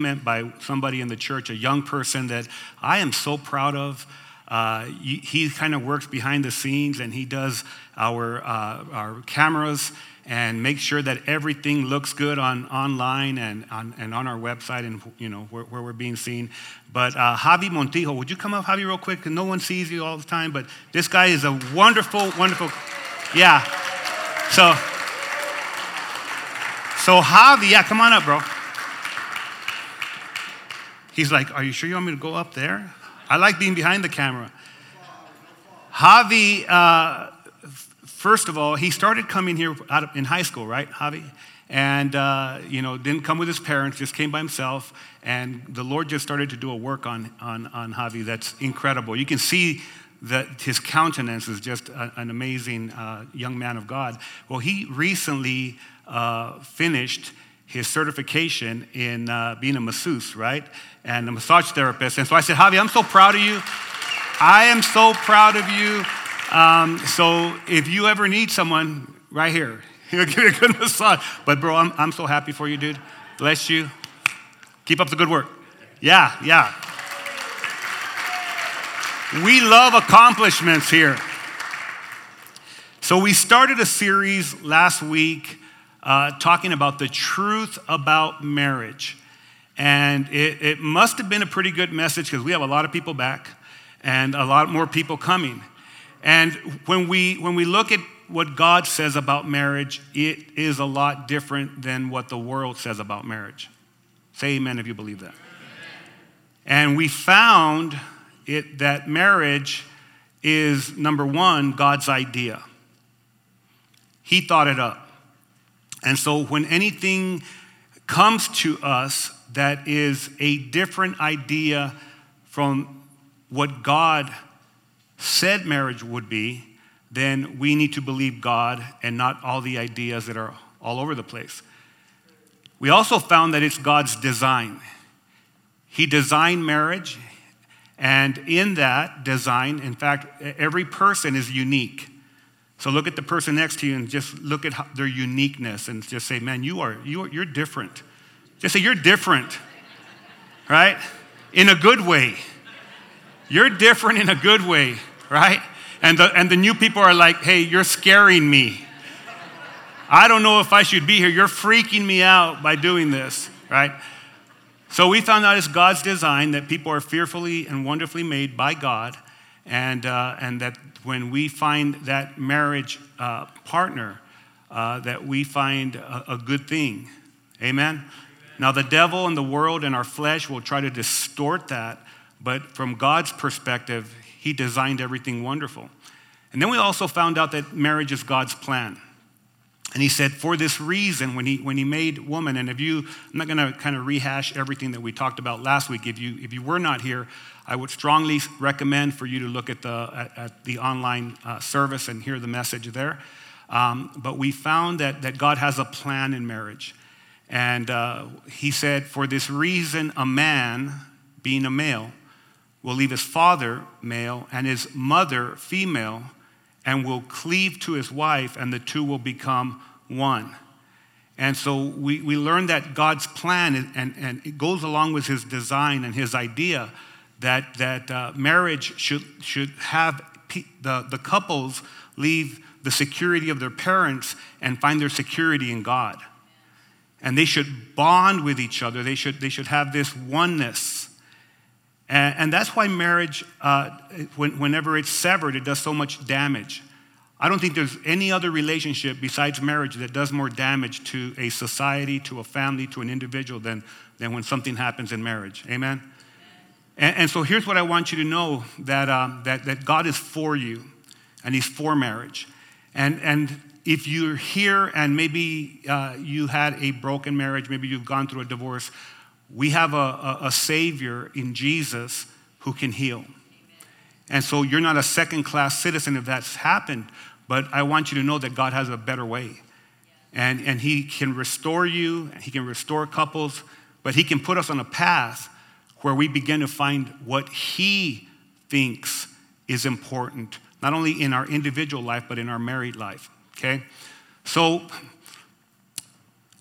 meant by somebody in the church, a young person that I am so proud of. Uh, he kind of works behind the scenes and he does our, uh, our cameras and makes sure that everything looks good on online and on, and on our website and you know where, where we're being seen. But uh, Javi Montijo, would you come up, Javi, real quick? No one sees you all the time, but this guy is a wonderful, wonderful, yeah. So, so Javi, yeah, come on up, bro. He's like, Are you sure you want me to go up there? I like being behind the camera. Javi, uh, first of all, he started coming here of, in high school, right, Javi? And, uh, you know, didn't come with his parents, just came by himself. And the Lord just started to do a work on, on, on Javi that's incredible. You can see that his countenance is just a, an amazing uh, young man of God. Well, he recently uh, finished his certification in uh, being a masseuse, right? And a massage therapist. And so I said, Javi, I'm so proud of you. I am so proud of you. Um, so if you ever need someone, right here, he'll give you a good massage. But bro, I'm, I'm so happy for you, dude. Bless you. Keep up the good work. Yeah, yeah. We love accomplishments here. So we started a series last week uh, talking about the truth about marriage. And it, it must have been a pretty good message because we have a lot of people back and a lot more people coming. And when we, when we look at what God says about marriage, it is a lot different than what the world says about marriage. Say amen if you believe that. And we found it that marriage is number one, God's idea. He thought it up. And so when anything comes to us that is a different idea from what God said marriage would be, then we need to believe God and not all the ideas that are all over the place. We also found that it's God's design. He designed marriage, and in that design, in fact, every person is unique. So look at the person next to you and just look at their uniqueness and just say, man, you are, you are, you're different. Just say, you're different, right? In a good way. You're different in a good way, right? And the, and the new people are like, hey, you're scaring me. I don't know if I should be here. You're freaking me out by doing this, right? So we found out it's God's design that people are fearfully and wonderfully made by God, and, uh, and that when we find that marriage uh, partner, uh, that we find a, a good thing. Amen? Now, the devil and the world and our flesh will try to distort that, but from God's perspective, He designed everything wonderful. And then we also found out that marriage is God's plan. And he said, for this reason, when he, when he made woman, and if you, I'm not going to kind of rehash everything that we talked about last week. If you, if you were not here, I would strongly recommend for you to look at the, at, at the online uh, service and hear the message there. Um, but we found that, that God has a plan in marriage. And uh, he said, For this reason, a man, being a male, will leave his father, male, and his mother, female, and will cleave to his wife, and the two will become one. And so we, we learned that God's plan, and, and it goes along with his design and his idea that, that uh, marriage should, should have pe- the, the couples leave the security of their parents and find their security in God. And they should bond with each other, they should, they should have this oneness. And, and that's why marriage, uh, when, whenever it's severed, it does so much damage. I don't think there's any other relationship besides marriage that does more damage to a society, to a family, to an individual than, than when something happens in marriage. Amen? And, and so here's what I want you to know that, um, that, that God is for you and He's for marriage. And, and if you're here and maybe uh, you had a broken marriage, maybe you've gone through a divorce, we have a, a, a Savior in Jesus who can heal. And so you're not a second class citizen if that's happened, but I want you to know that God has a better way. And, and He can restore you, He can restore couples, but He can put us on a path where we begin to find what He thinks is important, not only in our individual life, but in our married life. Okay? So,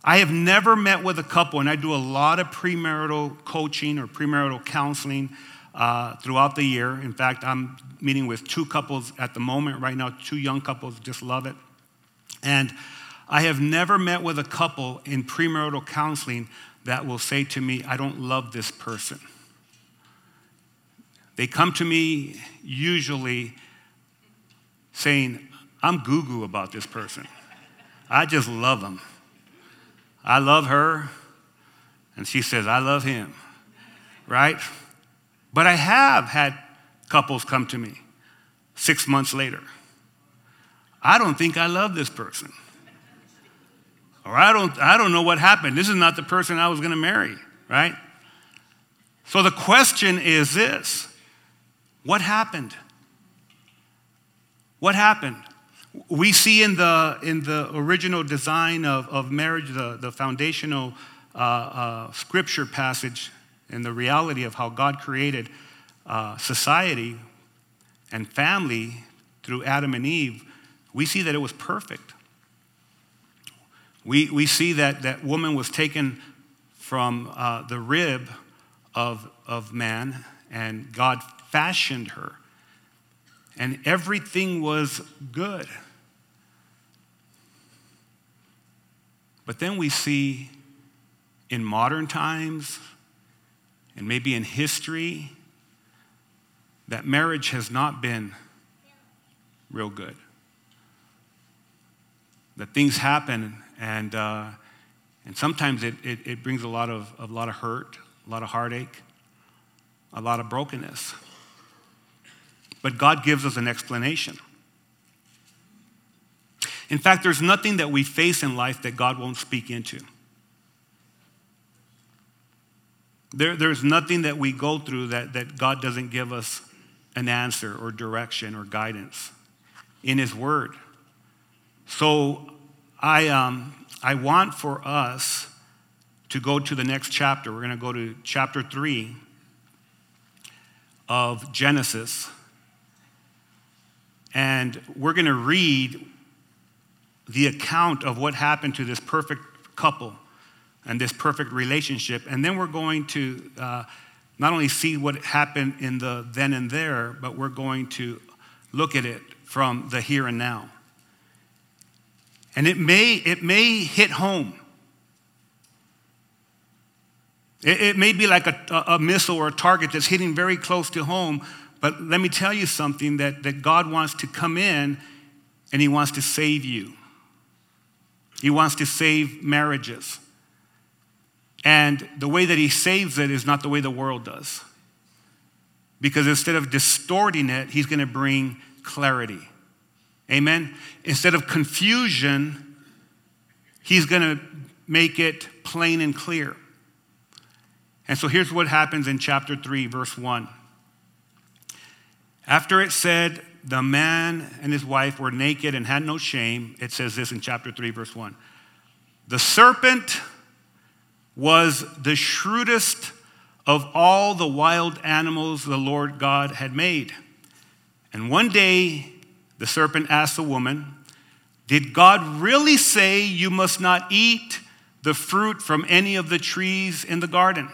I have never met with a couple, and I do a lot of premarital coaching or premarital counseling uh, throughout the year. In fact, I'm meeting with two couples at the moment right now, two young couples, just love it. And I have never met with a couple in premarital counseling that will say to me, I don't love this person. They come to me usually saying, I'm goo goo about this person. I just love him. I love her, and she says, I love him, right? But I have had couples come to me six months later. I don't think I love this person. Or I don't, I don't know what happened. This is not the person I was going to marry, right? So the question is this what happened? What happened? We see in the, in the original design of, of marriage, the, the foundational uh, uh, scripture passage and the reality of how God created uh, society and family through Adam and Eve, we see that it was perfect. We, we see that that woman was taken from uh, the rib of, of man, and God fashioned her. And everything was good. But then we see in modern times, and maybe in history, that marriage has not been real good. That things happen, and, uh, and sometimes it, it, it, brings a lot, of, a lot of hurt, a lot of heartache, a lot of brokenness. But God gives us an explanation. In fact, there's nothing that we face in life that God won't speak into. There, there's nothing that we go through that, that God doesn't give us an answer or direction or guidance in His Word. So I, um, I want for us to go to the next chapter. We're going to go to chapter 3 of Genesis. And we're going to read the account of what happened to this perfect couple and this perfect relationship. And then we're going to uh, not only see what happened in the then and there, but we're going to look at it from the here and now. And it may, it may hit home. It, it may be like a, a missile or a target that's hitting very close to home, but let me tell you something that, that God wants to come in and He wants to save you. He wants to save marriages. And the way that he saves it is not the way the world does. Because instead of distorting it, he's going to bring clarity. Amen? Instead of confusion, he's going to make it plain and clear. And so here's what happens in chapter 3, verse 1. After it said, the man and his wife were naked and had no shame, it says this in chapter 3, verse 1. The serpent was the shrewdest of all the wild animals the Lord God had made. And one day, the serpent asked the woman, Did God really say you must not eat the fruit from any of the trees in the garden?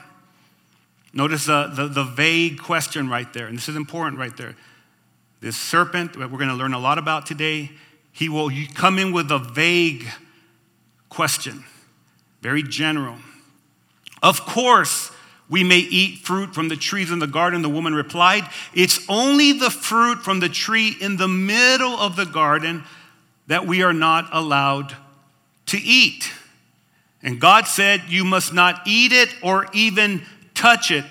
Notice the, the, the vague question right there, and this is important right there. This serpent that we're going to learn a lot about today, he will come in with a vague question, very general. Of course, we may eat fruit from the trees in the garden, the woman replied. It's only the fruit from the tree in the middle of the garden that we are not allowed to eat. And God said, You must not eat it or even touch it.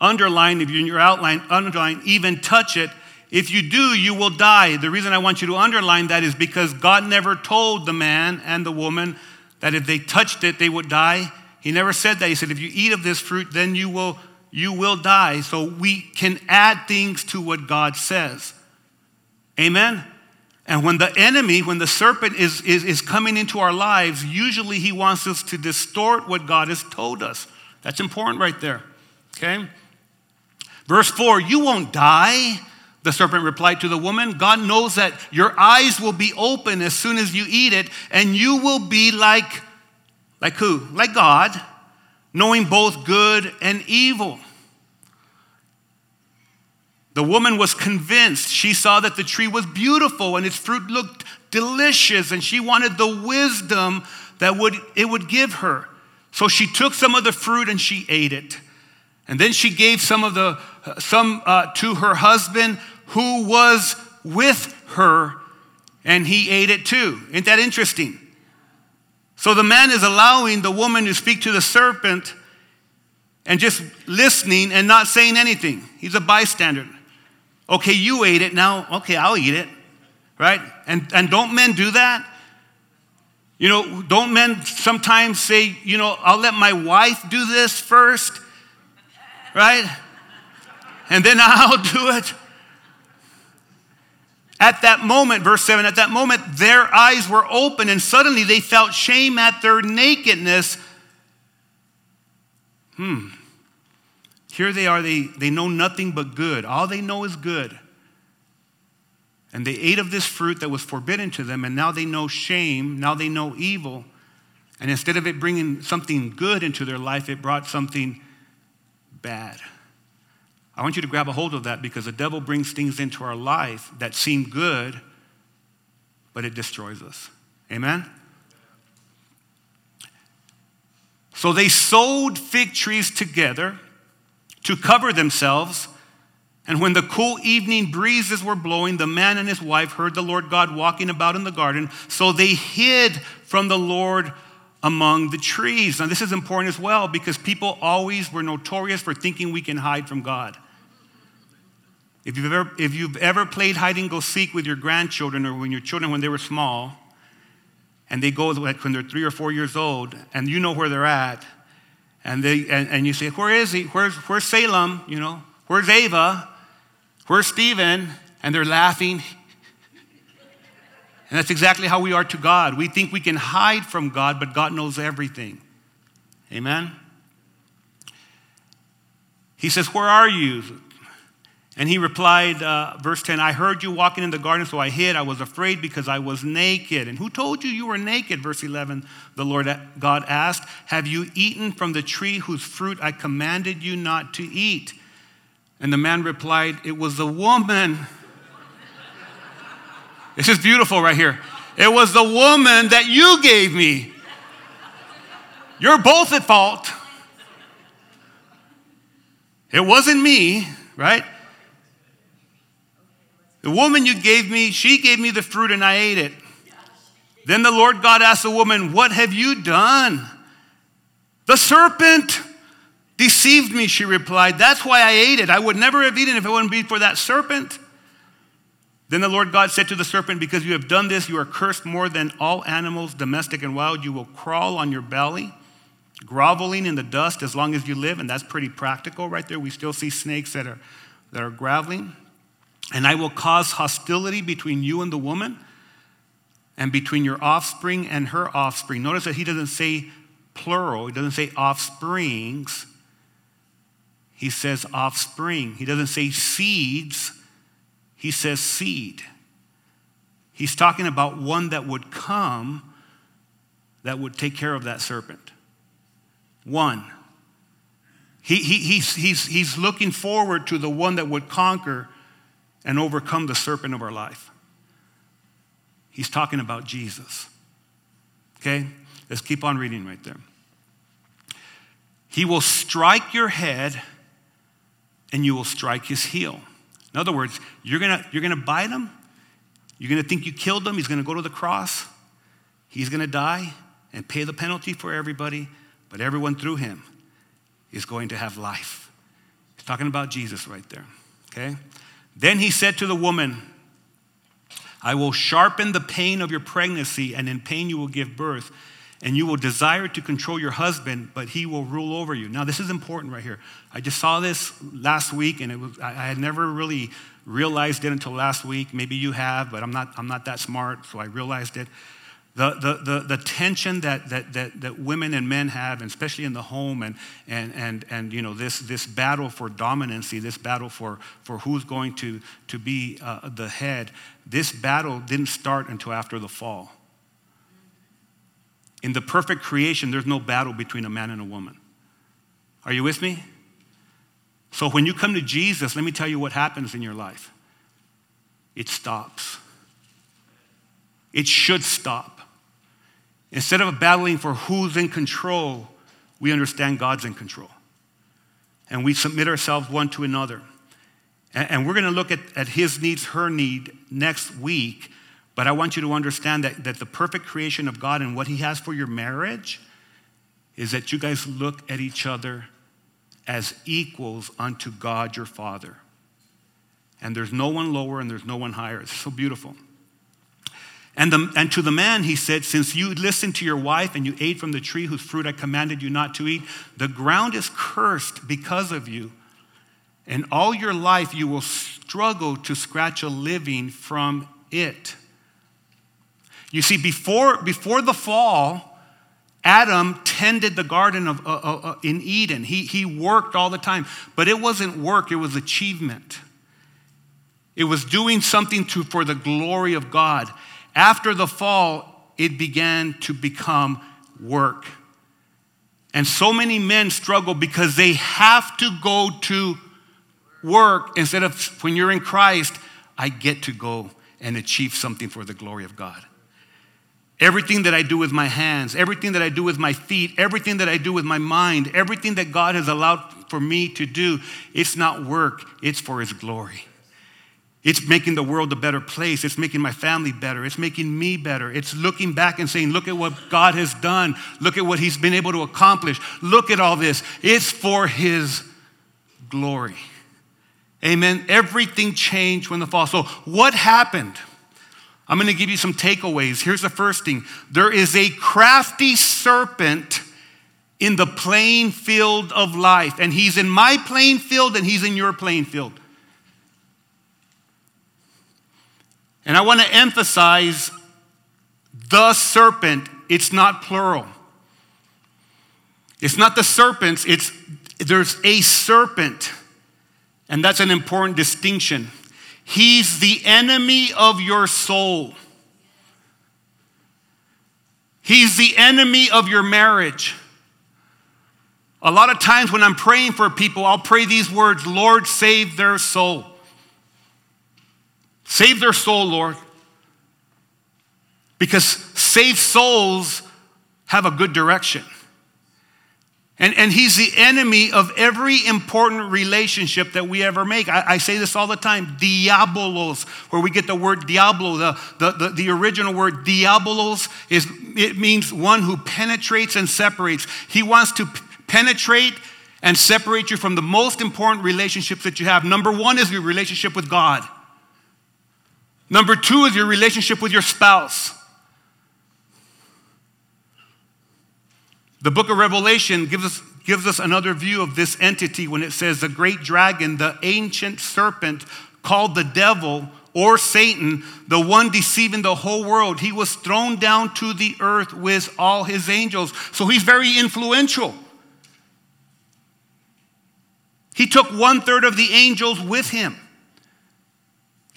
Underline, if you're in your outline, underline, even touch it. If you do, you will die. The reason I want you to underline that is because God never told the man and the woman that if they touched it, they would die. He never said that. He said, if you eat of this fruit, then you will, you will die. So we can add things to what God says. Amen? And when the enemy, when the serpent is, is, is coming into our lives, usually he wants us to distort what God has told us. That's important right there. Okay? Verse 4 You won't die. The serpent replied to the woman, God knows that your eyes will be open as soon as you eat it, and you will be like Like who? Like God, knowing both good and evil. The woman was convinced. She saw that the tree was beautiful and its fruit looked delicious, and she wanted the wisdom that would, it would give her. So she took some of the fruit and she ate it. And then she gave some of the some uh, to her husband who was with her, and he ate it too. Isn't that interesting? So the man is allowing the woman to speak to the serpent and just listening and not saying anything. He's a bystander. Okay, you ate it. Now, okay, I'll eat it. Right? And, and don't men do that? You know, don't men sometimes say, you know, I'll let my wife do this first? Right? And then I'll do it. At that moment, verse 7, at that moment, their eyes were open and suddenly they felt shame at their nakedness. Hmm. Here they are, they, they know nothing but good. All they know is good. And they ate of this fruit that was forbidden to them, and now they know shame, now they know evil. And instead of it bringing something good into their life, it brought something bad. I want you to grab a hold of that because the devil brings things into our life that seem good, but it destroys us. Amen? So they sewed fig trees together to cover themselves. And when the cool evening breezes were blowing, the man and his wife heard the Lord God walking about in the garden. So they hid from the Lord among the trees. Now, this is important as well because people always were notorious for thinking we can hide from God. If you've ever, if you've ever played hide and go seek with your grandchildren or when your children, when they were small, and they go like when they're three or four years old, and you know where they're at, and, they, and, and you say, Where is he? Where's, where's Salem? You know, where's Ava? Where's Stephen? And they're laughing. And that's exactly how we are to God. We think we can hide from God, but God knows everything. Amen? He says, Where are you? And he replied, uh, verse 10, I heard you walking in the garden, so I hid. I was afraid because I was naked. And who told you you were naked? Verse 11, the Lord God asked, Have you eaten from the tree whose fruit I commanded you not to eat? And the man replied, It was the woman. this is beautiful right here. It was the woman that you gave me. You're both at fault. It wasn't me, right? The woman you gave me, she gave me the fruit and I ate it. Then the Lord God asked the woman, What have you done? The serpent deceived me, she replied. That's why I ate it. I would never have eaten if it wouldn't be for that serpent. Then the Lord God said to the serpent, Because you have done this, you are cursed more than all animals, domestic and wild. You will crawl on your belly, groveling in the dust as long as you live. And that's pretty practical right there. We still see snakes that are, that are groveling. And I will cause hostility between you and the woman, and between your offspring and her offspring. Notice that he doesn't say plural, he doesn't say offsprings. He says offspring. He doesn't say seeds, he says seed. He's talking about one that would come that would take care of that serpent. One. He, he, he's, he's, he's looking forward to the one that would conquer and overcome the serpent of our life. He's talking about Jesus. Okay? Let's keep on reading right there. He will strike your head and you will strike his heel. In other words, you're gonna, you're gonna bite him, you're gonna think you killed him, he's gonna go to the cross, he's gonna die and pay the penalty for everybody, but everyone through him is going to have life. He's talking about Jesus right there. Okay? Then he said to the woman, I will sharpen the pain of your pregnancy, and in pain you will give birth, and you will desire to control your husband, but he will rule over you. Now, this is important right here. I just saw this last week, and it was, I had never really realized it until last week. Maybe you have, but I'm not, I'm not that smart, so I realized it. The, the, the, the tension that, that, that, that women and men have, and especially in the home, and, and, and, and you know, this, this battle for dominancy, this battle for, for who's going to, to be uh, the head, this battle didn't start until after the fall. In the perfect creation, there's no battle between a man and a woman. Are you with me? So when you come to Jesus, let me tell you what happens in your life it stops. It should stop. Instead of battling for who's in control, we understand God's in control. And we submit ourselves one to another. And, we're going to look at, at his needs, her need next week. But I want you to understand that, that the perfect creation of God and what he has for your marriage is that you guys look at each other as equals unto God your Father. And there's no one lower and there's no one higher. It's so beautiful. And, the, and to the man, he said, Since you listened to your wife and you ate from the tree whose fruit I commanded you not to eat, the ground is cursed because of you. And all your life you will struggle to scratch a living from it. You see, before, before the fall, Adam tended the garden of, uh, uh, uh in Eden. He, he worked all the time, but it wasn't work, it was achievement. It was doing something to, for the glory of God. After the fall, it began to become work. And so many men struggle because they have to go to work instead of when you're in Christ, I get to go and achieve something for the glory of God. Everything that I do with my hands, everything that I do with my feet, everything that I do with my mind, everything that God has allowed for me to do, it's not work, it's for His glory. It's making the world a better place. It's making my family better. It's making me better. It's looking back and saying, Look at what God has done. Look at what He's been able to accomplish. Look at all this. It's for His glory. Amen. Everything changed when the fall. So, what happened? I'm going to give you some takeaways. Here's the first thing there is a crafty serpent in the playing field of life, and he's in my playing field and he's in your playing field. And I want to emphasize the serpent, it's not plural. It's not the serpents, it's there's a serpent. And that's an important distinction. He's the enemy of your soul. He's the enemy of your marriage. A lot of times when I'm praying for people, I'll pray these words Lord, save their soul. Save their soul, Lord. Because saved souls have a good direction. And, and he's the enemy of every important relationship that we ever make. I, I, say this all the time diabolos, where we get the word diablo. The, the, the, the original word diabolos is, it means one who penetrates and separates. He wants to p- penetrate and separate you from the most important relationships that you have. Number one is your relationship with God. Number two is your relationship with your spouse. The book of Revelation gives us, gives us another view of this entity when it says the great dragon, the ancient serpent called the devil or Satan, the one deceiving the whole world, he was thrown down to the earth with all his angels. So he's very influential. He took one third of the angels with him.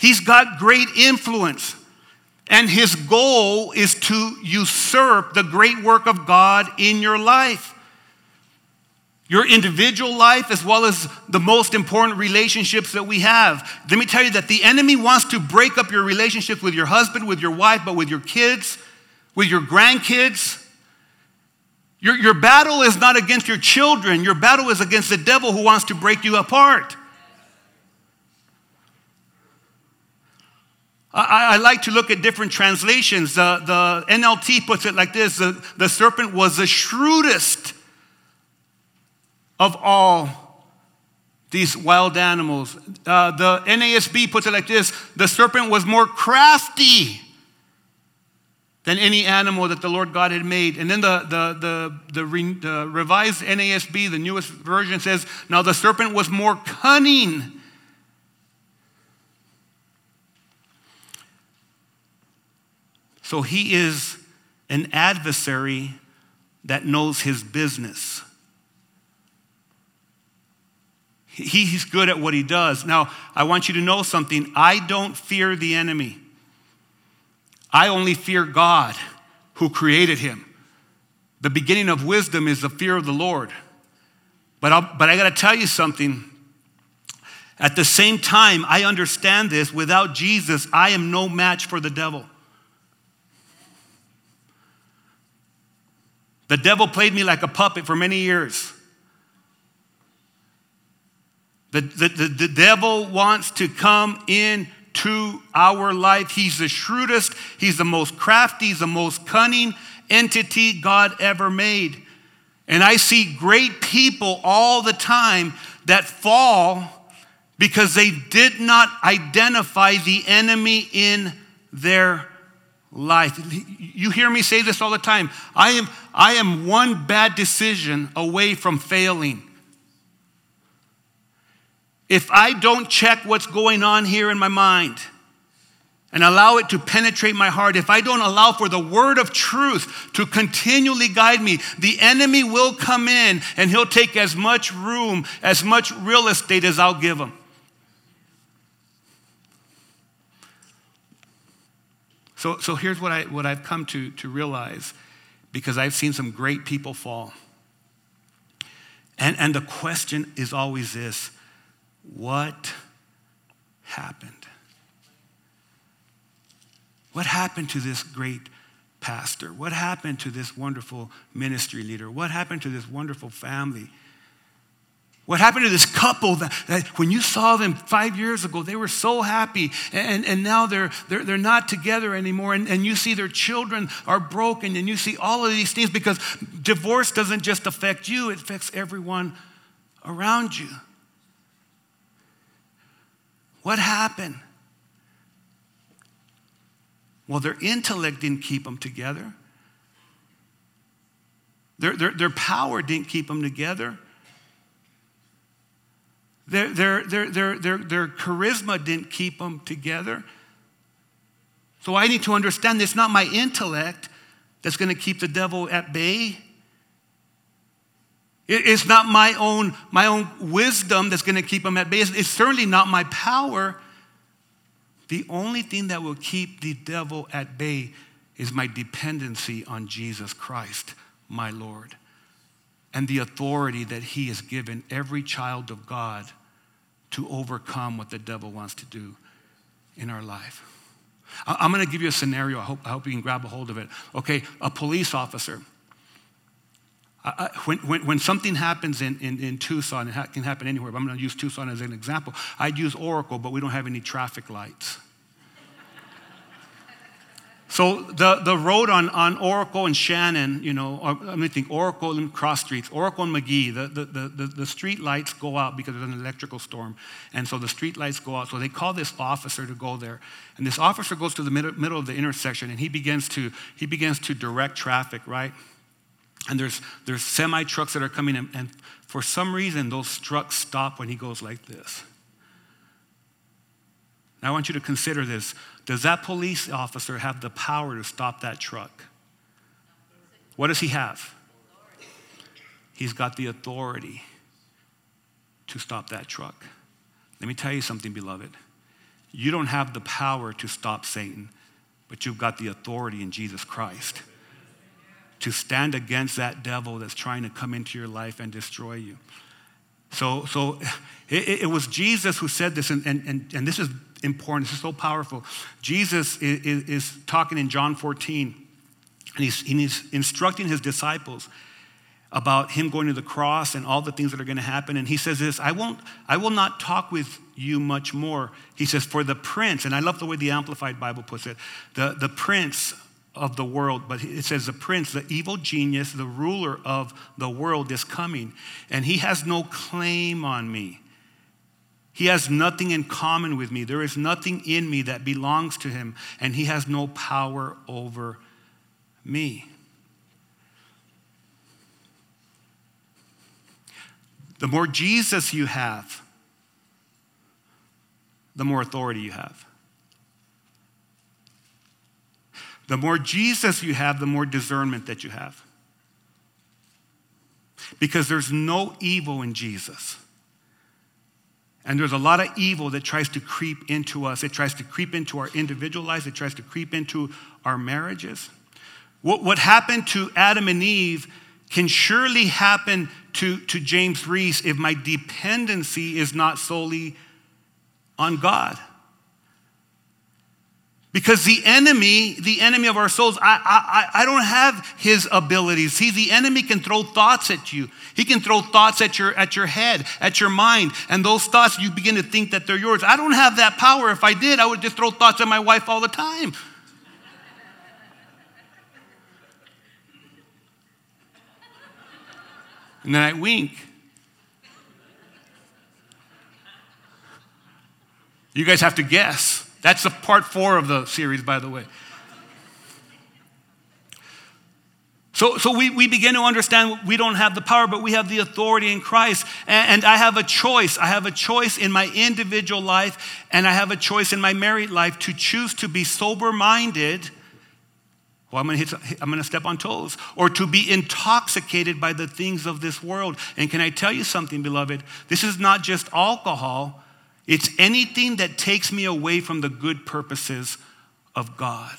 He's got great influence. And his goal is to usurp the great work of God in your life. Your individual life, as well as the most important relationships that we have. Let me tell you that the enemy wants to break up your relationships with your husband, with your wife, but with your kids, with your grandkids. Your, your battle is not against your children, your battle is against the devil who wants to break you apart. I, I, like to look at different translations. The, the NLT puts it like this the, the serpent was the shrewdest of all these wild animals. Uh, the NASB puts it like this the serpent was more crafty than any animal that the Lord God had made. And then the, the, the, the, re, the revised NASB, the newest version, says, Now the serpent was more cunning So he is an adversary that knows his business. He's good at what he does. Now, I want you to know something. I don't fear the enemy. I only fear God who created him. the beginning of wisdom is the fear of the Lord. But, I'll, but I got to tell you something. At the same time, I understand this. Without Jesus, I am no match for the devil. The devil played me like a puppet for many years. The, the, the, the devil wants to come into our life. He's the shrewdest, he's the most crafty, he's the most cunning entity God ever made. And I see great people all the time that fall because they did not identify the enemy in their life. You hear me say this all the time. I am, I am one bad decision away from failing. If I don't check what's going on here in my mind, and allow it to penetrate my heart, if I don't allow for the word of truth to continually guide me, the enemy will come in and he'll take as much room, as much real estate as I'll give him. So, so here's what, I, what I've come to, to realize because I've seen some great people fall. And, and the question is always this what happened? What happened to this great pastor? What happened to this wonderful ministry leader? What happened to this wonderful family? What happened to this couple that, that, when you saw them five years ago, they were so happy, and, and now they're, they're, they're not together anymore, and, and you see their children are broken, and you see all of these things because divorce doesn't just affect you, it affects everyone around you. What happened? Well, their intellect didn't keep them together. Their, their, their power didn't keep them together. Their, their, their, their, their, their charisma didn't keep them together. So I need to understand it's not my intellect that's going to keep the devil at bay. It's not my own, my own wisdom that's going to keep him at bay. It's certainly not my power. The only thing that will keep the devil at bay is my dependency on Jesus Christ, my Lord, and the authority that he has given every child of God to overcome what the devil wants to do in our life. I'm going to give you a scenario. I hope, I hope you can grab a hold of it. Okay, a police officer. I, when, when, when, something happens in, in, in Tucson, it ha- can happen anywhere, but I'm going to use Tucson as an example. I'd use Oracle, but we don't have any traffic lights. So the, the road on, on Oracle and Shannon, you know, or, let me think, Oracle and Cross Streets, Oracle and Magee, the, the, the, the street lights go out because there's an electrical storm. And so the street lights go out. So they call this officer to go there. And this officer goes to the middle, middle of the intersection and he begins to, he begins to direct traffic, right? And there's, there's semi trucks that are coming in. And for some reason, those trucks stop when he goes like this. Now I want you to consider this. Does that police officer have the power to stop that truck? What does he have? He's got the authority to stop that truck. Let me tell you something, beloved. You don't have the power to stop Satan, but you've got the authority in Jesus Christ to stand against that devil that's trying to come into your life and destroy you. So, so it, it was Jesus who said this, and, and, and this is important. This is so powerful. Jesus is, is, is talking in John 14, and he's, and he's instructing his disciples about him going to the cross and all the things that are going to happen. And he says this I, won't, I will not talk with you much more. He says, For the prince, and I love the way the Amplified Bible puts it, the, the prince of the world, but it says the prince, the evil genius, the ruler of the world is coming, and he has no claim on me. He has nothing in common with me. There is nothing in me that belongs to him, and he has no power over me. The more Jesus you have, the more authority you have. The more Jesus you have, the more discernment that you have. Because there's no evil in Jesus. And there's a lot of evil that tries to creep into us. It tries to creep into our individual lives, it tries to creep into our marriages. What, what happened to Adam and Eve can surely happen to, to James Reese if my dependency is not solely on God. Because the enemy, the enemy of our souls, I, I, I don't have his abilities. See, the enemy can throw thoughts at you. He can throw thoughts at your, at your head, at your mind. And those thoughts, you begin to think that they're yours. I don't have that power. If I did, I would just throw thoughts at my wife all the time. And then I wink. You guys have to guess. That's the part four of the series, by the way. So, so we, we begin to understand we don't have the power, but we have the authority in Christ. And, and, I have a choice. I have a choice in my individual life, and I have a choice in my married life to choose to be sober minded well, I'm going I'm to step on toes, or to be intoxicated by the things of this world. And can I tell you something, beloved? This is not just alcohol, it's anything that takes me away from the good purposes of God.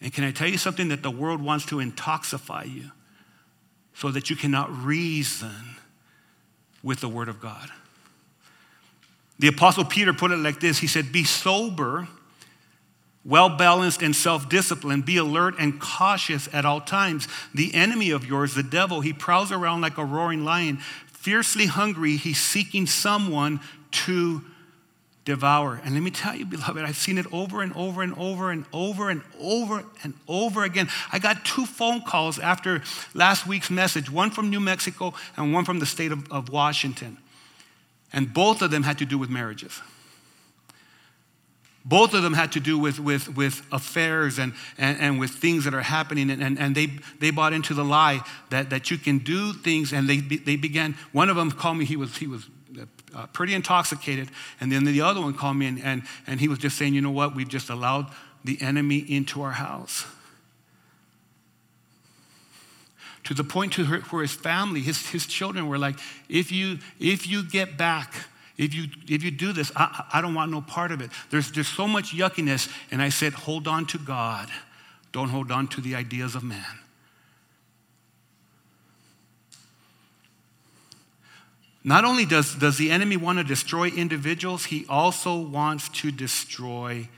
And can I tell you something that the world wants to intoxify you so that you cannot reason with the Word of God? The Apostle Peter put it like this He said, Be sober well balanced and self disciplined. Be alert and cautious at all times. The enemy of yours, the devil, he prowls around like a roaring lion, fiercely hungry. He's seeking someone to devour. And let me tell you, beloved, I've seen it over and over and over and over and over and over again. I got two phone calls after last week's message one from New Mexico and one from the state of, of Washington. And both of them had to do with marriages. Both of them had to do with, with, with affairs and, and, and with things that are happening. And, and, and they, they bought into the lie that, that you can do things. And they, they began, one of them called me, he was, he was uh, pretty intoxicated. And then the other one called me and, and, and he was just saying, you know what, we've just allowed the enemy into our house. To the point to her, where his family, his, his children were like, if you, if you get back, if you, if you do this, I, I don't want no part of it. There's, there's so much yuckiness. And I said, hold on to God. Don't hold on to the ideas of man. Not only does, does the enemy want to destroy individuals, he also wants to destroy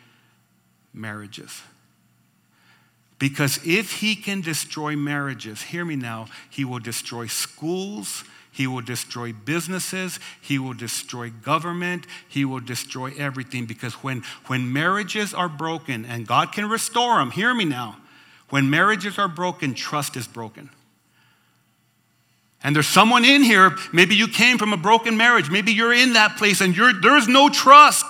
marriages. Because if he can destroy marriages, hear me now, he will destroy schools, he will destroy businesses. He will destroy government. He will destroy everything because when, when marriages are broken, and God can restore them, hear me now. When marriages are broken, trust is broken. And there's someone in here, maybe you came from a broken marriage. Maybe you're in that place and there's no trust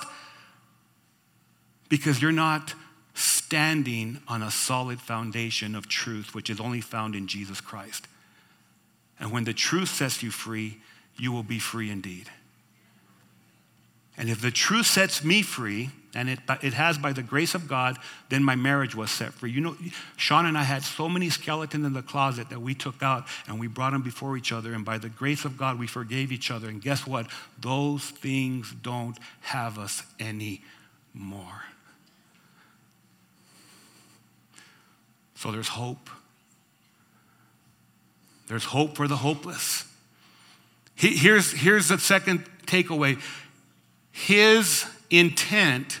because you're not standing on a solid foundation of truth, which is only found in Jesus Christ. And when the truth sets you free, you will be free indeed. And if the truth sets me free, and it, it has by the grace of God, then my marriage was set free. You know, Sean and I had so many skeletons in the closet that we took out and we brought them before each other. And by the grace of God, we forgave each other. And guess what? Those things don't have us anymore. So there's hope. There's hope for the hopeless. Here's, here's the second takeaway His intent,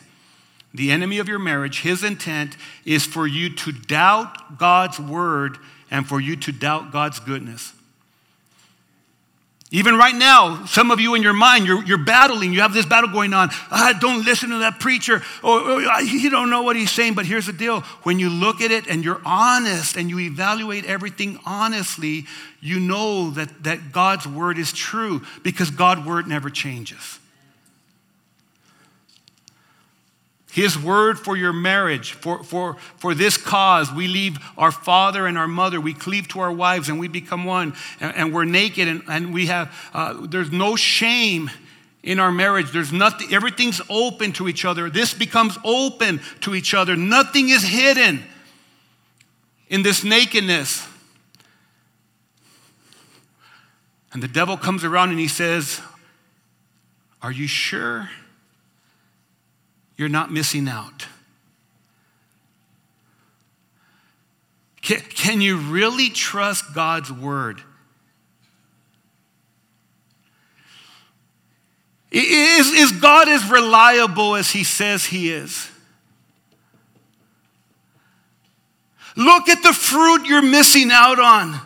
the enemy of your marriage, his intent is for you to doubt God's word and for you to doubt God's goodness. Even right now, some of you in your mind, you're, you're battling. You have this battle going on. Ah, don't listen to that preacher. Or, or you don't know what he's saying. But here's the deal when you look at it and you're honest and you evaluate everything honestly, you know that, that God's word is true because God's word never changes. His word for your marriage, for, for, for this cause. We leave our father and our mother, we cleave to our wives, and we become one. And, and we're naked, and, and we have, uh, there's no shame in our marriage. There's nothing, everything's open to each other. This becomes open to each other. Nothing is hidden in this nakedness. And the devil comes around and he says, Are you sure? You're not missing out. Can, can you really trust God's word? Is, is God as reliable as he says he is? Look at the fruit you're missing out on.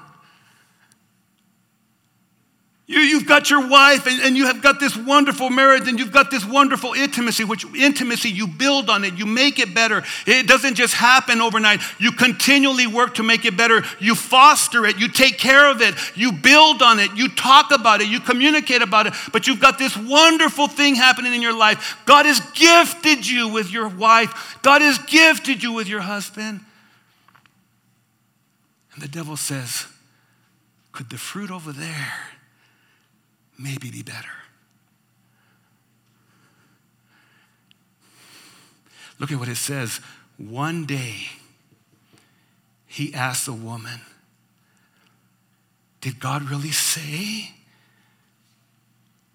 You, you've got your wife and, and you have got this wonderful marriage and you've got this wonderful intimacy, which intimacy you build on it, you make it better. It doesn't just happen overnight. You continually work to make it better. You foster it, you take care of it, you build on it, you talk about it, you communicate about it. But you've got this wonderful thing happening in your life. God has gifted you with your wife, God has gifted you with your husband. And the devil says, Could the fruit over there? Maybe be better. Look at what it says. One day, he asked the woman, Did God really say?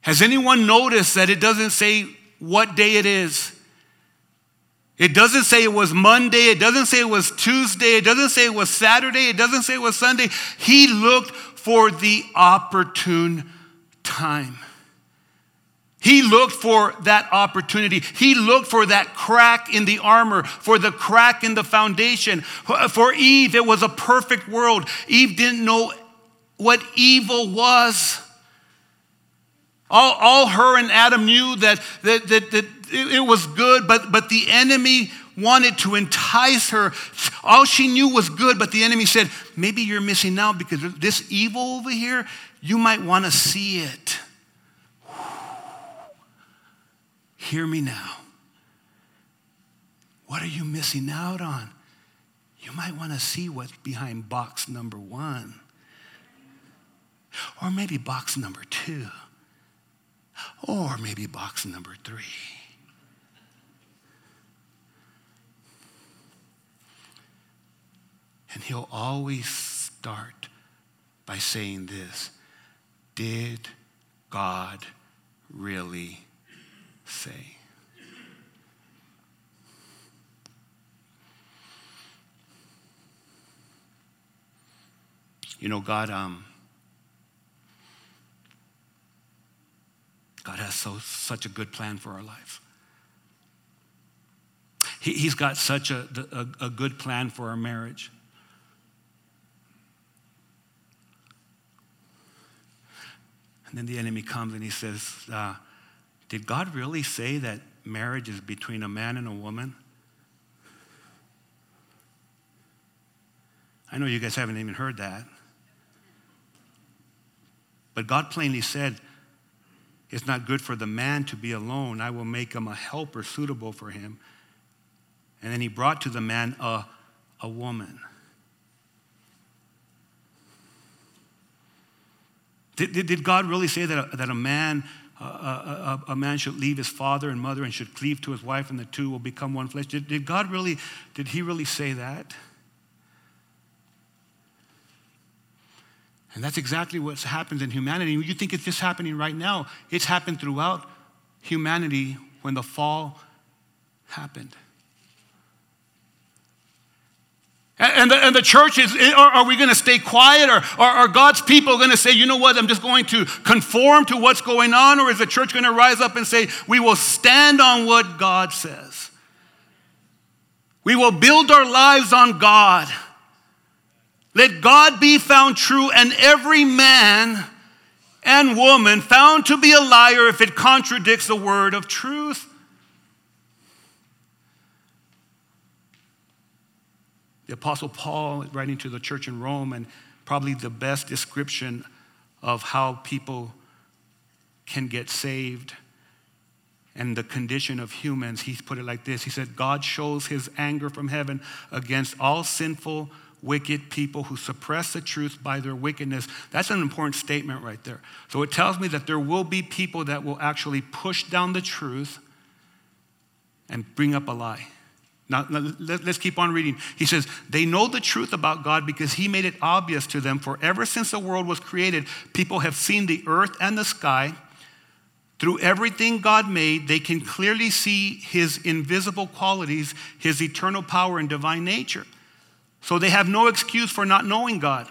Has anyone noticed that it doesn't say what day it is? It doesn't say it was Monday. It doesn't say it was Tuesday. It doesn't say it was Saturday. It doesn't say it was Sunday. He looked for the opportune time. He looked for that opportunity. He looked for that crack in the armor, for the crack in the foundation. For Eve, it was a perfect world. Eve didn't know what evil was. All, all her and Adam knew that, that, that, that it was good, but, but the enemy wanted to entice her. All she knew was good, but the enemy said, Maybe you're missing out because this evil over here, you might want to see it. Hear me now. What are you missing out on? You might want to see what's behind box number one. Or maybe box number two. Or maybe box number three. And he'll always start by saying this Did God really say? You know, God, um, God has so, such a good plan for our life. He, has got such a, a, a good plan for our marriage. And then the enemy comes and he says, uh, Did God really say that marriage is between a man and a woman? I know you guys haven't even heard that. But God plainly said, It's not good for the man to be alone. I will make him a helper suitable for him. And then he brought to the man a, a woman. Did, did, did God really say that a, that a man a, a, a, man should leave his father and mother and should cleave to his wife and the two will become one flesh. Did, did God really, did he really say that? And that's exactly what's happens in humanity. You think it's just happening right now. It's happened throughout humanity when the fall happened. And the, and the church is, are, are we going to stay quiet? Or, or are God's people going to say, you know what, I'm just going to conform to what's going on? Or is the church going to rise up and say, we will stand on what God says? We will build our lives on God. Let God be found true, and every man and woman found to be a liar if it contradicts the word of truth. The Apostle Paul, writing to the church in Rome, and probably the best description of how people can get saved and the condition of humans, he put it like this He said, God shows his anger from heaven against all sinful, wicked people who suppress the truth by their wickedness. That's an important statement right there. So it tells me that there will be people that will actually push down the truth and bring up a lie. Now, let's keep on reading. He says, They know the truth about God because He made it obvious to them. For ever since the world was created, people have seen the earth and the sky. Through everything God made, they can clearly see His invisible qualities, His eternal power, and divine nature. So they have no excuse for not knowing God.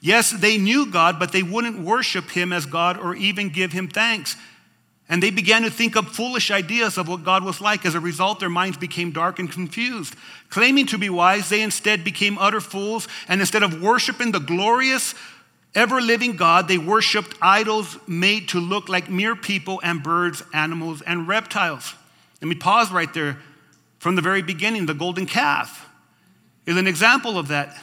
Yes, they knew God, but they wouldn't worship him as God or even give him thanks. And they began to think up foolish ideas of what God was like. As a result, their minds became dark and confused. Claiming to be wise, they instead became utter fools. And instead of worshiping the glorious, ever living God, they worshiped idols made to look like mere people and birds, animals, and reptiles. Let me pause right there. From the very beginning, the golden calf is an example of that.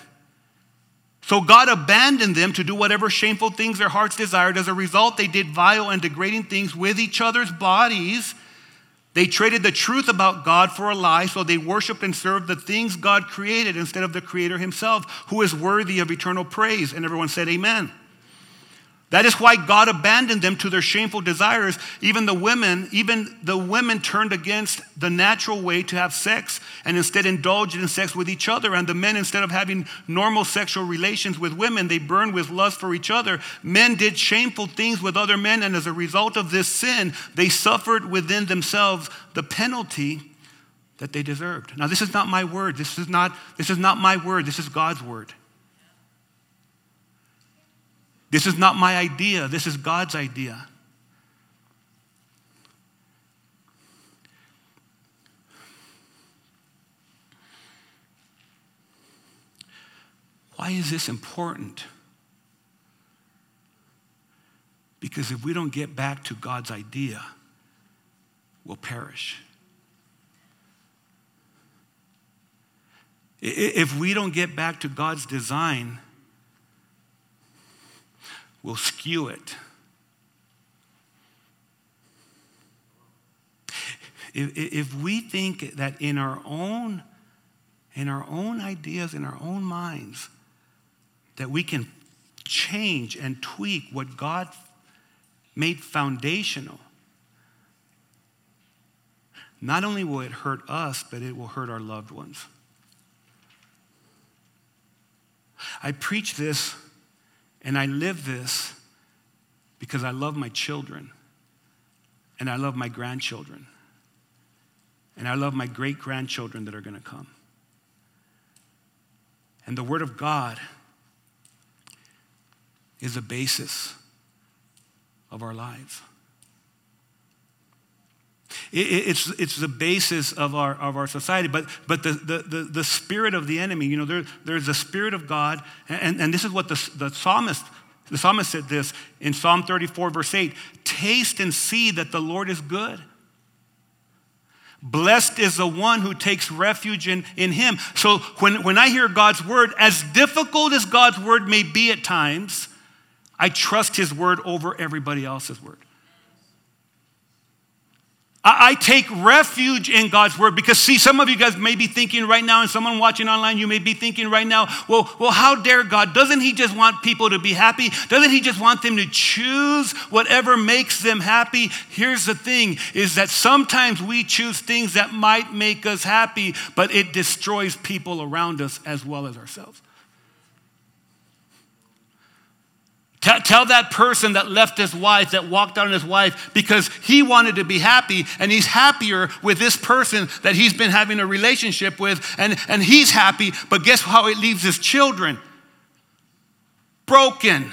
So God abandoned them to do whatever shameful things their hearts desired. As a result, they did vile and degrading things with each other's bodies. They traded the truth about God for a lie, so they worshiped and served the things God created instead of the Creator Himself, who is worthy of eternal praise. And everyone said, Amen. That is why God abandoned them to their shameful desires. Even the women, even the women turned against the natural way to have sex and instead indulged in sex with each other. And the men, instead of having normal sexual relations with women, they burned with lust for each other. Men did shameful things with other men, and as a result of this sin, they suffered within themselves the penalty that they deserved. Now, this is not my word. This is not, this is not my word. This is God's word. This is not my idea, this is God's idea. Why is this important? Because if we don't get back to God's idea, we'll perish. If we don't get back to God's design, will skew it. If, if we think that in our own in our own ideas, in our own minds, that we can change and tweak what God made foundational, not only will it hurt us, but it will hurt our loved ones. I preach this and I live this because I love my children and I love my grandchildren and I love my great grandchildren that are going to come. And the Word of God is the basis of our lives. It's, it's the basis of our, of our society. But, but the, the, the, the spirit of the enemy, you know, there, there's the spirit of God. And, and this is what the, the psalmist, the psalmist said this in Psalm 34, verse 8 Taste and see that the Lord is good. Blessed is the one who takes refuge in, in him. So when, when I hear God's word, as difficult as God's word may be at times, I trust his word over everybody else's word. I take refuge in God's word because, see, some of you guys may be thinking right now, and someone watching online, you may be thinking right now, well, well, how dare God? Doesn't He just want people to be happy? Doesn't He just want them to choose whatever makes them happy? Here's the thing is that sometimes we choose things that might make us happy, but it destroys people around us as well as ourselves. Tell, tell that person that left his wife, that walked out on his wife, because he wanted to be happy, and he's happier with this person that he's been having a relationship with, and, and he's happy, but guess how it leaves his children? Broken.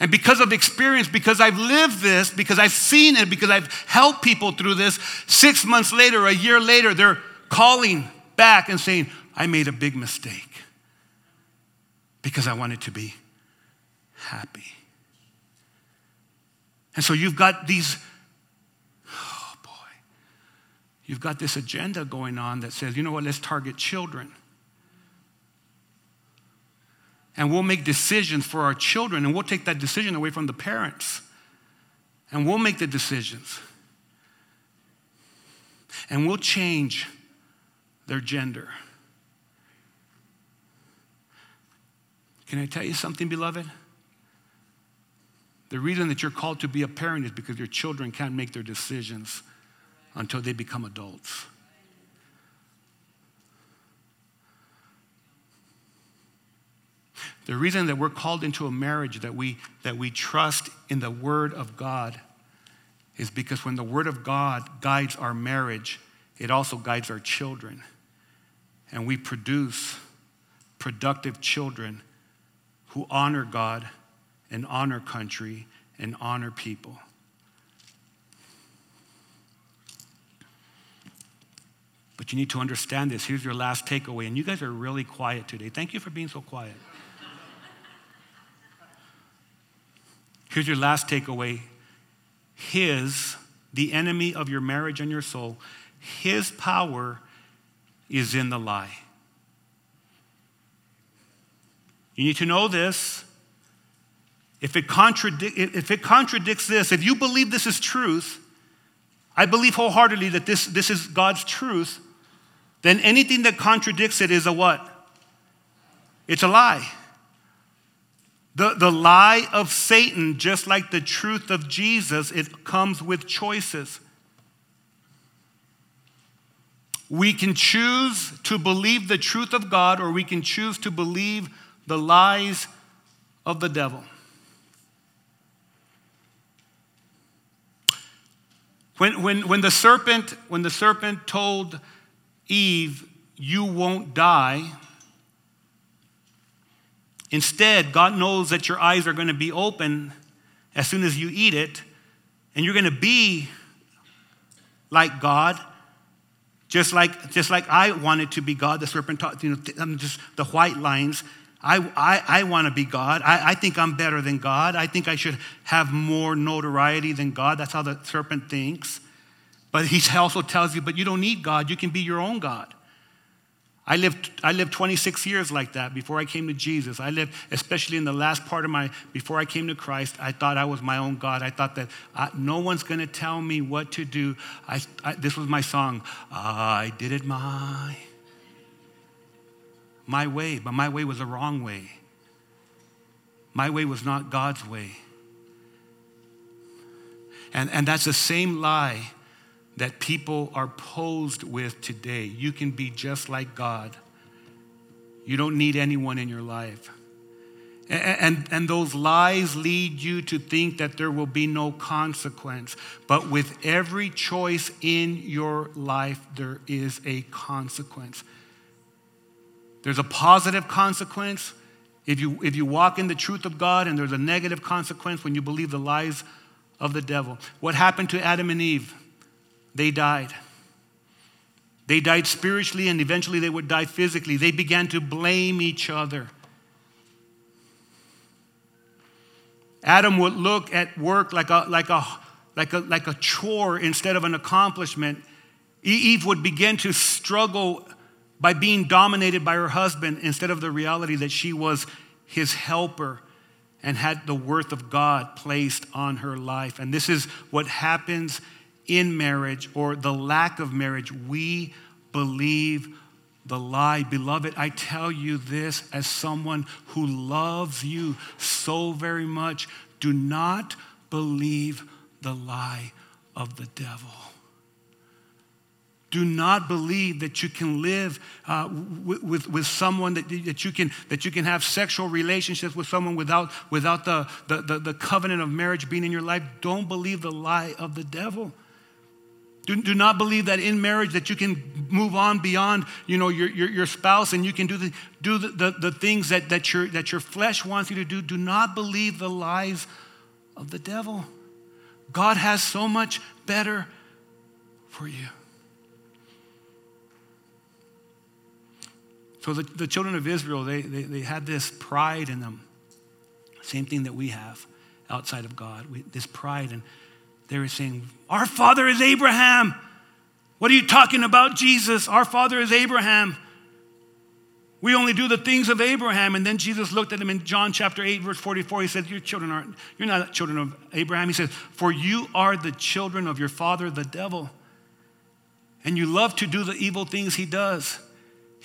And because of experience, because I've lived this, because I've seen it, because I've helped people through this, six months later, a year later, they're calling back and saying, I made a big mistake because I wanted to be happy. And so you've got these, oh boy, you've got this agenda going on that says, you know what, let's target children. And we'll make decisions for our children, and we'll take that decision away from the parents. And we'll make the decisions. And we'll change their gender. Can I tell you something, beloved? The reason that you're called to be a parent is because your children can't make their decisions until they become adults. The reason that we're called into a marriage that we, that we trust in the Word of God is because when the Word of God guides our marriage, it also guides our children. and we produce productive children who honor God and honor country and honor people. But you need to understand this. Here's your last takeaway. And you guys are really quiet today. Thank you for being so quiet. Here's your last takeaway. His, the enemy of your marriage and your soul, his power is in the lie. You need to know this. If it, contradic- if it contradicts this, if you believe this is truth, I believe wholeheartedly that this, this is God's truth, then anything that contradicts it is a what? It's a lie. The, the lie of Satan, just like the truth of Jesus, it comes with choices. We can choose to believe the truth of God, or we can choose to believe the lies of the devil. When, when, when, the serpent, when the serpent told Eve, You won't die, instead, God knows that your eyes are going to be open as soon as you eat it, and you're going to be like God. Just like, just like I wanted to be God, the serpent taught, you know, um, just the white lines. I, I, I want to be God. I, I think I'm better than God. I think I should have more notoriety than God. That's how the serpent thinks. But he also tells you, but you don't need God. You can be your own God. I lived, I lived 26 years like that before I came to Jesus. I lived, especially in the last part of my, before I came to Christ, I thought I was my own God. I thought that I, no one's going to tell me what to do. I, I, this was my song. I did it my, my way, but my way was the wrong way. My way was not God's way. And, and that's the same lie that people are posed with today. You can be just like God. You don't need anyone in your life. And, and, and, those lies lead you to think that there will be no consequence. But with every choice in your life, there is a consequence. There's a positive consequence if you, if you walk in the truth of God, and there's a negative consequence when you believe the lies of the devil. What happened to Adam and Eve? they died. They died spiritually and eventually they would die physically. They began to blame each other. Adam would look at work like a, like a, like a, like a chore instead of an accomplishment. Eve would begin to struggle by being dominated by her husband instead of the reality that she was his helper and had the worth of God placed on her life. And this is what happens in marriage or the lack of marriage, we believe the lie. Beloved, I tell you this as someone who loves you so very much. Do not believe the lie of the devil. Do not believe that you can live uh, with, with, with, someone, that, that, you can, that you can have sexual relationships with someone without, without the, the, the, the covenant of marriage being in your life. Don't believe the lie of the devil. Do, do not believe that in marriage that you can move on beyond, you know, your, your, your spouse and you can do the, do the, the, the things that, that, your, that your flesh wants you to do. Do not believe the lies of the devil. God has so much better for you. So the, the children of Israel, they, they, they had this pride in them. Same thing that we have outside of God. We, this pride. And they were saying, Our father is Abraham. What are you talking about, Jesus? Our father is Abraham. We only do the things of Abraham. And then Jesus looked at him in John chapter 8, verse 44. He said, Your children aren't, you're not children of Abraham. He says, For you are the children of your father, the devil. And you love to do the evil things he does.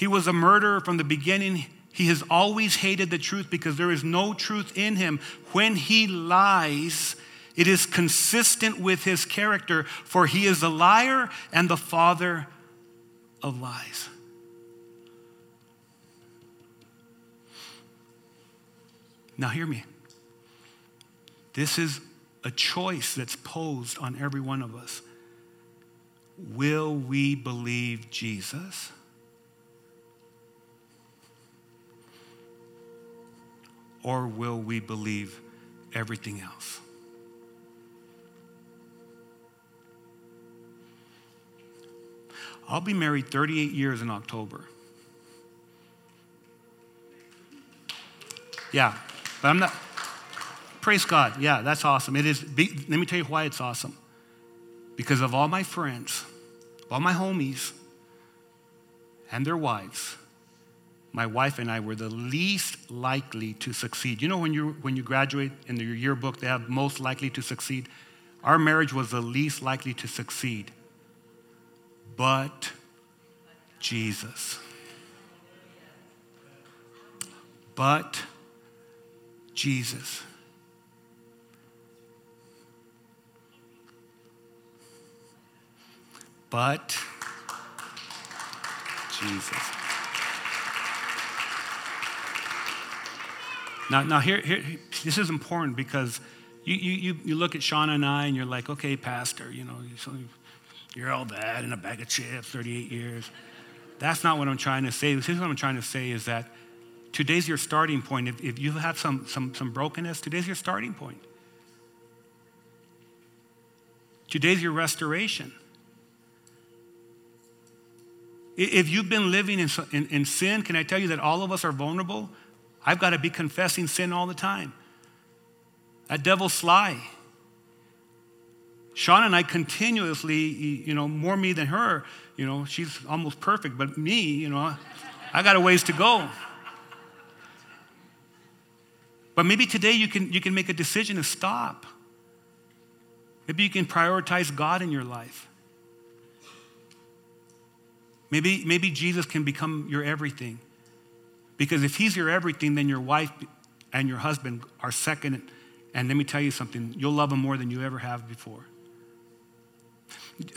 He was a murderer from the beginning. He has always hated the truth because there is no truth in him. When he lies, it is consistent with his character, for he is a liar and the father of lies. Now, hear me. This is a choice that's posed on every one of us. Will we believe Jesus or will we believe everything else? I'll be married 38 years in October. Yeah, but I'm not. Praise God. Yeah, that's awesome. It is. Let me tell you why it's awesome. Because of all my friends, all my homies, and their wives, my wife and I were the least likely to succeed. You know, when you, when you graduate in your yearbook, they have most likely to succeed. Our marriage was the least likely to succeed. But Jesus. But Jesus. But Jesus. Now, now here, here, this is important because you, you, you look at Shauna and I and you're like, okay, pastor, you know, you're all that in a bag of chips, 38 years. That's not what I'm trying to say. This is what I'm trying to say is that today's your starting point. If, if you have had some, some, some brokenness, today's your starting point. Today's your restoration. If you've been living in, in, in, sin, can I tell you that all of us are vulnerable? I've got to be confessing sin all the time. That devil's sly. Sean and I continuously, you know, more me than her, you know, she's almost perfect, but me, you know, I got a ways to go. But maybe today you can, you can make a decision to stop. Maybe you can prioritize God in your life. Maybe, maybe Jesus can become your everything. Because if he's your everything, then your wife and your husband are second. And let me tell you something, you'll love him more than you ever have before.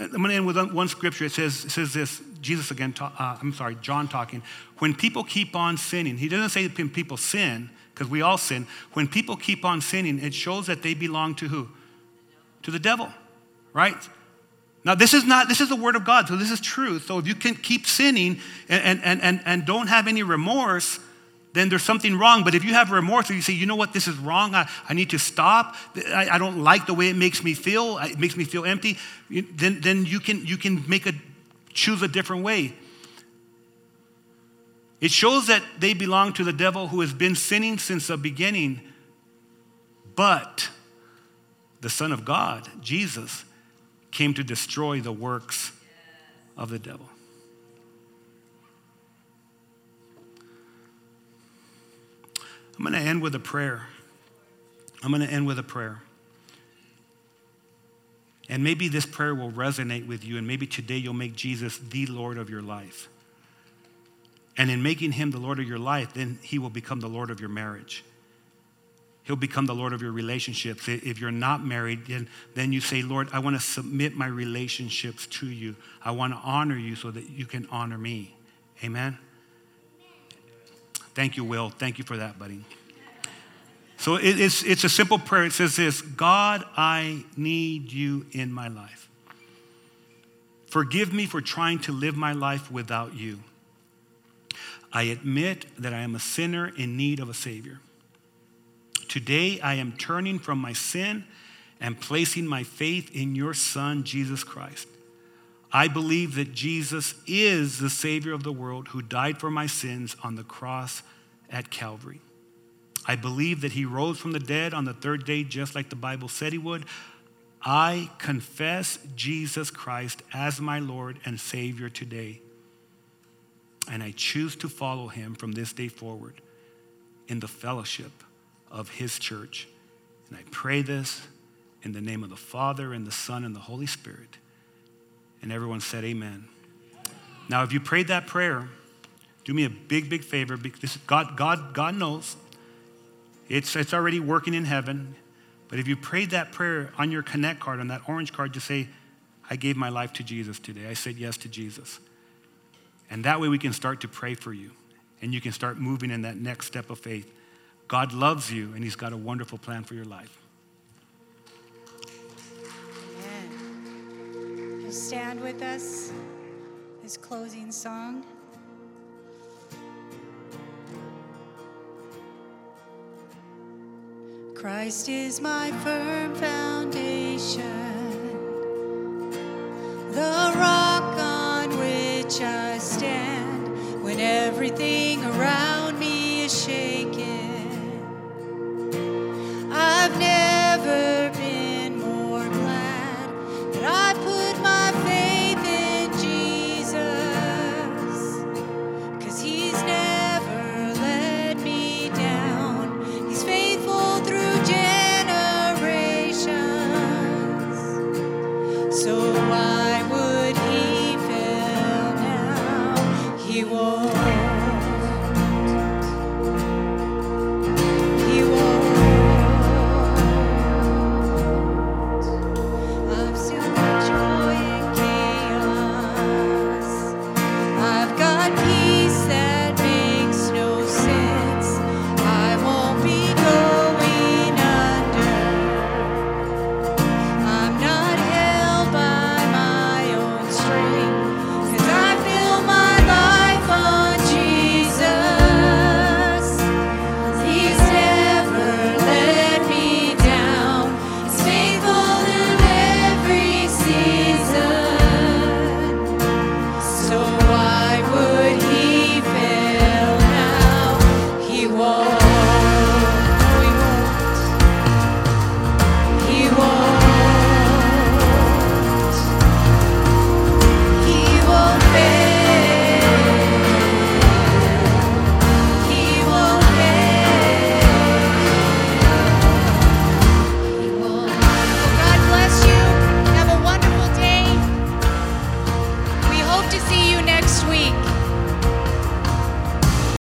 I'm going to end with one scripture. It says, it says this Jesus again, uh, I'm sorry, John talking. When people keep on sinning, he doesn't say when people sin, because we all sin. When people keep on sinning, it shows that they belong to who? To the devil, right? Now, this is not, this is the word of God, so this is truth. So if you can keep sinning and, and, and, and don't have any remorse, then there's something wrong. But if you have remorse and you say, you know what, this is wrong, I, I need to stop, I, I don't like the way it makes me feel, it makes me feel empty, then, then you, can, you can make a, choose a different way. It shows that they belong to the devil who has been sinning since the beginning. But the Son of God, Jesus, came to destroy the works of the devil. I'm going to end with a prayer. I'm going to end with a prayer. And maybe this prayer will resonate with you, and maybe today you'll make Jesus the Lord of your life. And in making him the Lord of your life, then he will become the Lord of your marriage. He'll become the Lord of your relationships. If you're not married, then, then you say, Lord, I want to submit my relationships to you. I want to honor you so that you can honor me. Amen? Thank you, Will. Thank you for that, buddy. So it, it's, it's a simple prayer. It says this God, I need you in my life. Forgive me for trying to live my life without you. I admit that I am a sinner in need of a Savior. Today, I am turning from my sin and placing my faith in your Son, Jesus Christ. I believe that Jesus is the Savior of the world who died for my sins on the cross at Calvary. I believe that he rose from the dead on the third day, just like the Bible said he would. I confess Jesus Christ as my Lord and Savior today. And I choose to follow him from this day forward in the fellowship of his church. And I pray this in the name of the Father and the Son and the Holy Spirit. And everyone said, Amen. Now, if you prayed that prayer, do me a big, big favor. Because God, God, God knows it's, it's already working in heaven. But if you prayed that prayer on your Connect card, on that orange card, just say, I gave my life to Jesus today. I said yes to Jesus. And that way we can start to pray for you. And you can start moving in that next step of faith. God loves you and He's got a wonderful plan for your life. Amen. You stand with us, this closing song. Christ is my firm foundation, the rock on which I stand when everything